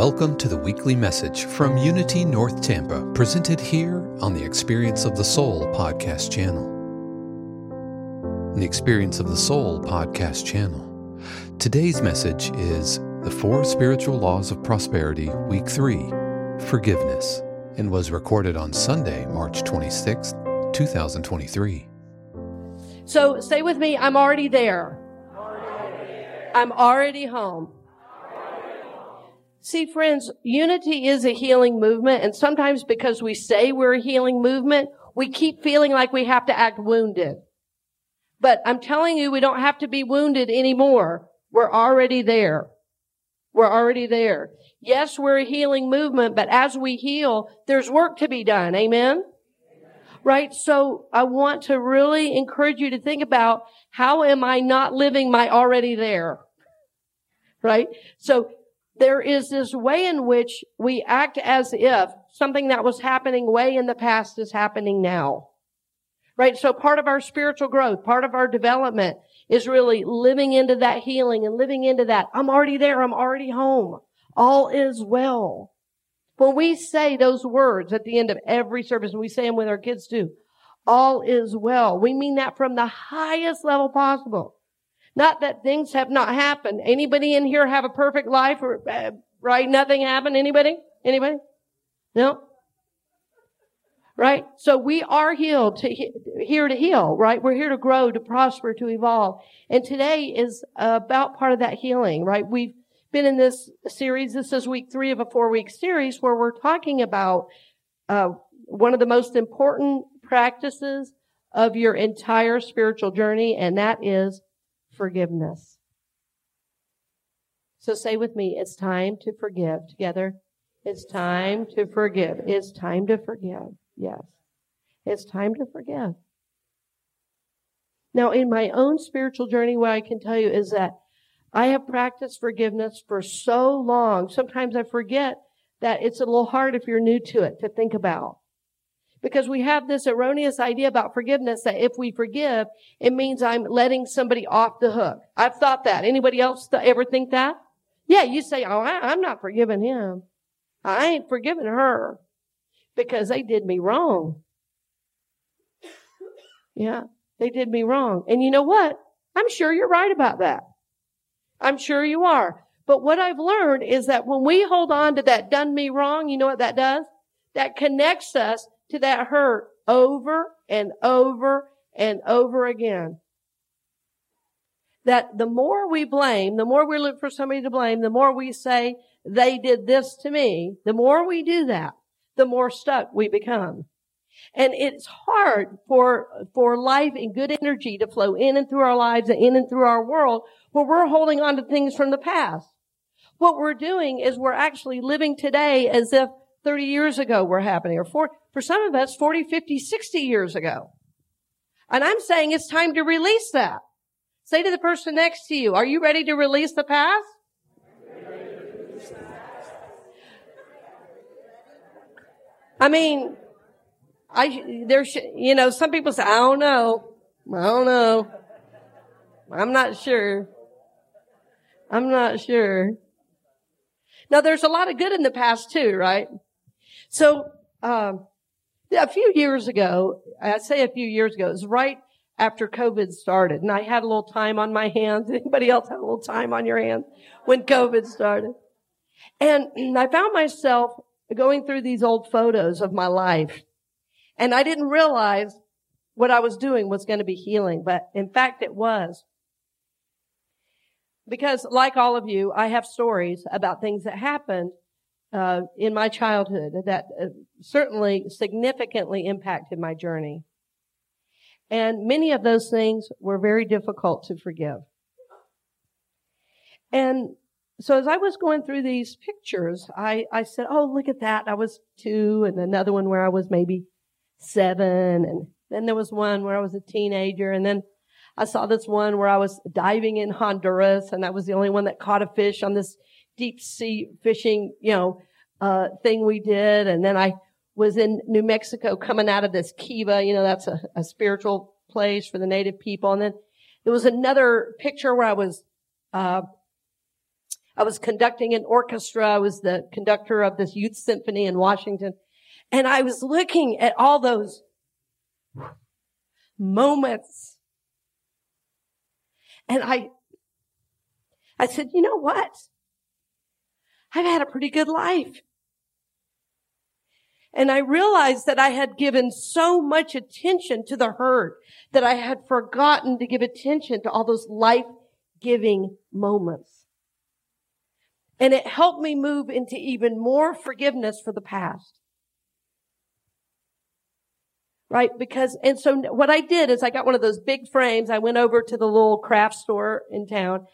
Welcome to the weekly message from Unity North Tampa, presented here on the Experience of the Soul podcast channel. The Experience of the Soul podcast channel. Today's message is The Four Spiritual Laws of Prosperity, Week 3 Forgiveness, and was recorded on Sunday, March 26, 2023. So say with me, I'm already there. I'm already home. See, friends, unity is a healing movement. And sometimes because we say we're a healing movement, we keep feeling like we have to act wounded. But I'm telling you, we don't have to be wounded anymore. We're already there. We're already there. Yes, we're a healing movement, but as we heal, there's work to be done. Amen? Right? So I want to really encourage you to think about how am I not living my already there? Right? So there is this way in which we act as if something that was happening way in the past is happening now. Right? So part of our spiritual growth, part of our development is really living into that healing and living into that. I'm already there. I'm already home. All is well. When we say those words at the end of every service, and we say them with our kids too, all is well. We mean that from the highest level possible. Not that things have not happened. Anybody in here have a perfect life or, uh, right? Nothing happened. Anybody? Anybody? No? Right? So we are healed to, here to heal, right? We're here to grow, to prosper, to evolve. And today is about part of that healing, right? We've been in this series. This is week three of a four week series where we're talking about, uh, one of the most important practices of your entire spiritual journey, and that is forgiveness. So say with me, it's time to forgive. Together. It's time to forgive. It's time to forgive. Yes. It's time to forgive. Now, in my own spiritual journey, what I can tell you is that I have practiced forgiveness for so long. Sometimes I forget that it's a little hard if you're new to it to think about. Because we have this erroneous idea about forgiveness that if we forgive, it means I'm letting somebody off the hook. I've thought that. Anybody else ever think that? Yeah, you say, oh, I, I'm not forgiving him. I ain't forgiving her because they did me wrong. Yeah, they did me wrong. And you know what? I'm sure you're right about that. I'm sure you are. But what I've learned is that when we hold on to that done me wrong, you know what that does? That connects us to that hurt over and over and over again. That the more we blame, the more we look for somebody to blame, the more we say, they did this to me, the more we do that, the more stuck we become. And it's hard for, for life and good energy to flow in and through our lives and in and through our world where we're holding on to things from the past. What we're doing is we're actually living today as if 30 years ago were happening, or for, for some of us, 40, 50, 60 years ago. And I'm saying it's time to release that. Say to the person next to you, are you ready to release the past? I mean, I, there's, you know, some people say, I don't know. I don't know. I'm not sure. I'm not sure. Now there's a lot of good in the past too, right? So, um, a few years ago, I say a few years ago, it was right after COVID started and I had a little time on my hands. Anybody else have a little time on your hands when COVID started? And I found myself going through these old photos of my life and I didn't realize what I was doing was going to be healing, but in fact it was. Because like all of you, I have stories about things that happened uh, in my childhood that uh, certainly significantly impacted my journey. And many of those things were very difficult to forgive. And so as I was going through these pictures, I, I said, Oh, look at that. I was two and another one where I was maybe seven. And then there was one where I was a teenager. And then I saw this one where I was diving in Honduras and I was the only one that caught a fish on this deep sea fishing, you know, uh, thing we did. And then I was in New Mexico coming out of this kiva, you know, that's a, a spiritual place for the native people. And then there was another picture where I was, uh, I was conducting an orchestra. I was the conductor of this youth symphony in Washington. And I was looking at all those moments. And I, I said, you know what? I've had a pretty good life. And I realized that I had given so much attention to the hurt that I had forgotten to give attention to all those life-giving moments. And it helped me move into even more forgiveness for the past. Right? Because, and so what I did is I got one of those big frames. I went over to the little craft store in town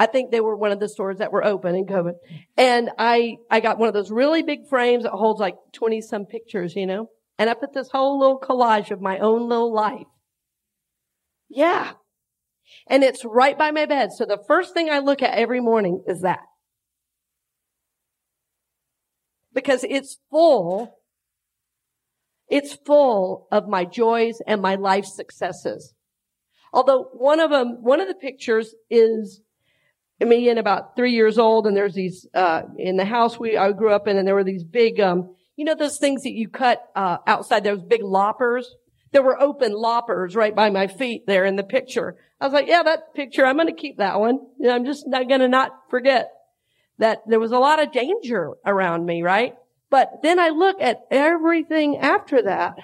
I think they were one of the stores that were open in COVID. And I, I got one of those really big frames that holds like 20 some pictures, you know, and I put this whole little collage of my own little life. Yeah. And it's right by my bed. So the first thing I look at every morning is that. Because it's full, it's full of my joys and my life successes. Although one of them, one of the pictures is me and about three years old, and there's these uh, in the house we I grew up in, and there were these big, um, you know, those things that you cut uh, outside, those big loppers. There were open loppers right by my feet there in the picture. I was like, yeah, that picture, I'm going to keep that one. I'm just not going to not forget that there was a lot of danger around me, right? But then I look at everything after that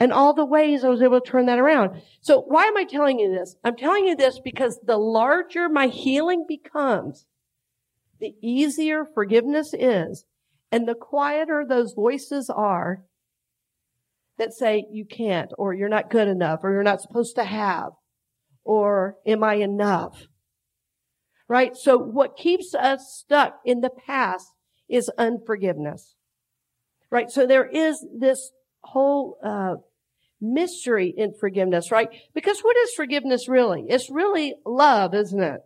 and all the ways I was able to turn that around. So why am I telling you this? I'm telling you this because the larger my healing becomes, the easier forgiveness is, and the quieter those voices are that say you can't, or you're not good enough, or you're not supposed to have, or am I enough? Right? So what keeps us stuck in the past is unforgiveness. Right? So there is this whole uh, mystery in forgiveness, right? Because what is forgiveness really? It's really love, isn't it?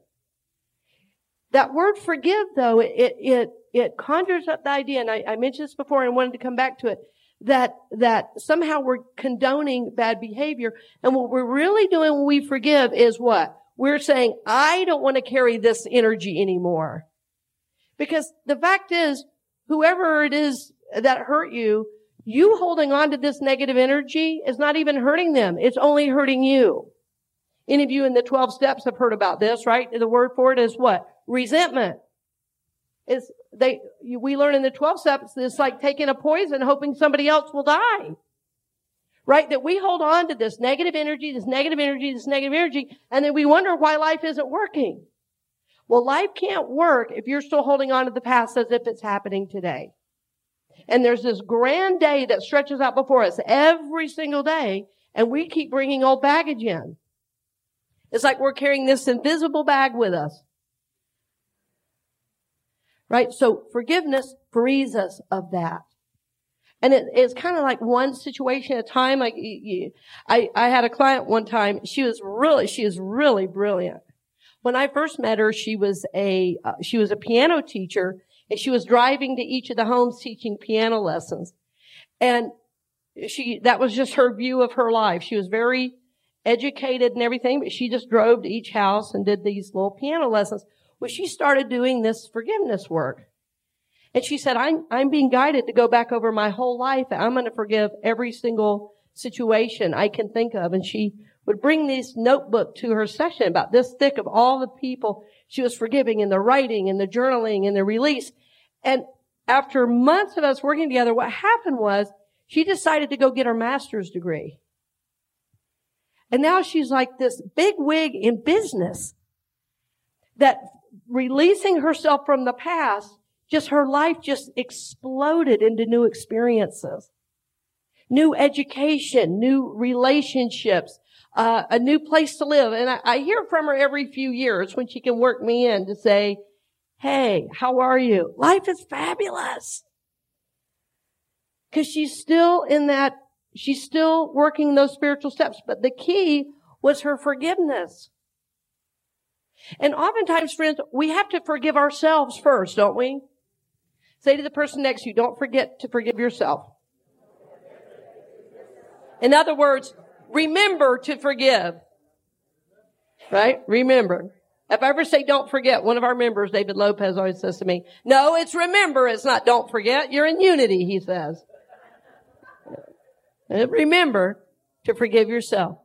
That word forgive, though, it it it conjures up the idea, and I, I mentioned this before and wanted to come back to it, that that somehow we're condoning bad behavior, and what we're really doing when we forgive is what? We're saying, I don't want to carry this energy anymore. Because the fact is, whoever it is that hurt you, you holding on to this negative energy is not even hurting them. It's only hurting you. Any of you in the 12 steps have heard about this, right? The word for it is what? Resentment. Is they, we learn in the 12 steps, it's like taking a poison hoping somebody else will die. Right? That we hold on to this negative energy, this negative energy, this negative energy, and then we wonder why life isn't working. Well, life can't work if you're still holding on to the past as if it's happening today. And there's this grand day that stretches out before us every single day, and we keep bringing old baggage in. It's like we're carrying this invisible bag with us. Right? So forgiveness frees us of that. And it, it's kind of like one situation at a time. Like you, I, I had a client one time. She was really, she is really brilliant. When I first met her, she was a, uh, she was a piano teacher and she was driving to each of the homes teaching piano lessons. And she, that was just her view of her life. She was very educated and everything, but she just drove to each house and did these little piano lessons. Well, she started doing this forgiveness work. And she said, I'm, I'm being guided to go back over my whole life. I'm going to forgive every single situation I can think of. And she would bring this notebook to her session about this thick of all the people she was forgiving and the writing and the journaling and the release. And after months of us working together, what happened was she decided to go get her master's degree. And now she's like this big wig in business that releasing herself from the past, just her life just exploded into new experiences, new education, new relationships, uh, a new place to live. And I, I hear from her every few years when she can work me in to say, Hey, how are you? Life is fabulous. Cause she's still in that, she's still working those spiritual steps. But the key was her forgiveness. And oftentimes, friends, we have to forgive ourselves first, don't we? Say to the person next to you, don't forget to forgive yourself. In other words, remember to forgive. Right? Remember. If I ever say don't forget, one of our members, David Lopez, always says to me, no, it's remember, it's not don't forget. You're in unity, he says. And remember to forgive yourself.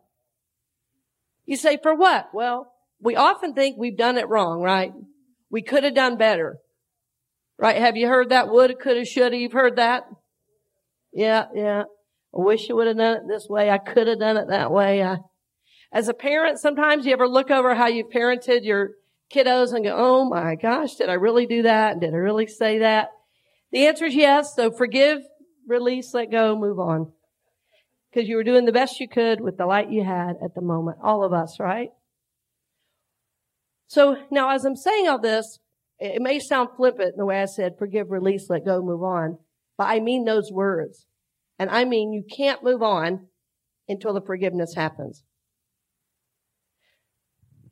You say, for what? Well, we often think we've done it wrong, right? We could have done better. Right? Have you heard that? Woulda, coulda, shoulda. You've heard that? Yeah, yeah. I wish I would have done it this way. I could have done it that way. I, as a parent, sometimes you ever look over how you've parented your kiddos and go, Oh my gosh, did I really do that? Did I really say that? The answer is yes. So forgive, release, let go, move on. Because you were doing the best you could with the light you had at the moment. All of us, right? So now as I'm saying all this, it may sound flippant in the way I said, forgive, release, let go, move on. But I mean those words. And I mean, you can't move on until the forgiveness happens.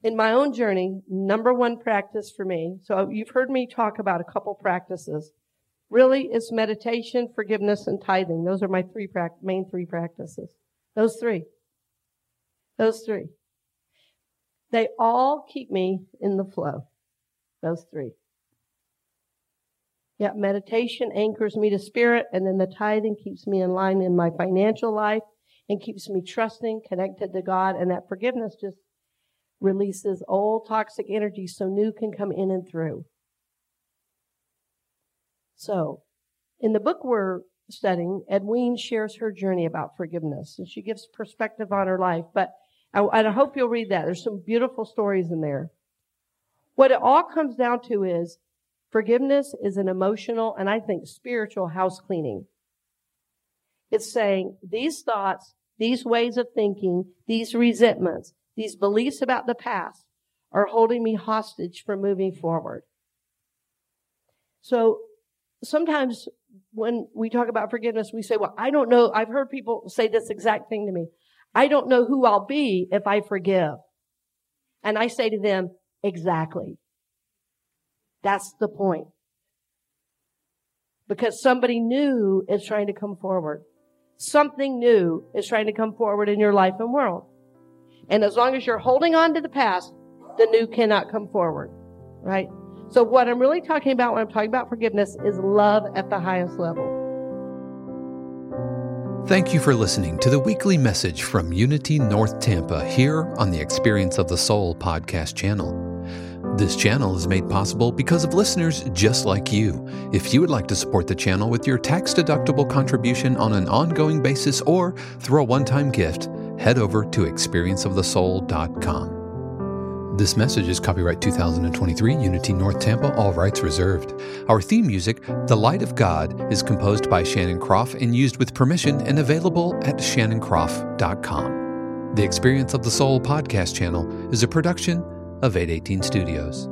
In my own journey, number one practice for me, so you've heard me talk about a couple practices. Really, it's meditation, forgiveness, and tithing. Those are my three pra- main three practices. Those three. Those three. They all keep me in the flow. Those three. Yeah, meditation anchors me to spirit, and then the tithing keeps me in line in my financial life and keeps me trusting, connected to God, and that forgiveness just releases old toxic energy so new can come in and through. So, in the book we're studying, Edwene shares her journey about forgiveness, and she gives perspective on her life. But I, I hope you'll read that. There's some beautiful stories in there. What it all comes down to is Forgiveness is an emotional and I think spiritual house cleaning. It's saying these thoughts, these ways of thinking, these resentments, these beliefs about the past are holding me hostage from moving forward. So sometimes when we talk about forgiveness, we say, well, I don't know. I've heard people say this exact thing to me. I don't know who I'll be if I forgive. And I say to them, exactly. That's the point. Because somebody new is trying to come forward. Something new is trying to come forward in your life and world. And as long as you're holding on to the past, the new cannot come forward. Right? So what I'm really talking about when I'm talking about forgiveness is love at the highest level. Thank you for listening to the weekly message from Unity North Tampa here on the Experience of the Soul podcast channel. This channel is made possible because of listeners just like you. If you would like to support the channel with your tax deductible contribution on an ongoing basis or through a one time gift, head over to experienceofthesoul.com. This message is copyright 2023 Unity North Tampa, all rights reserved. Our theme music, The Light of God, is composed by Shannon Kropf and used with permission and available at shannonkropf.com. The Experience of the Soul podcast channel is a production of 818 Studios.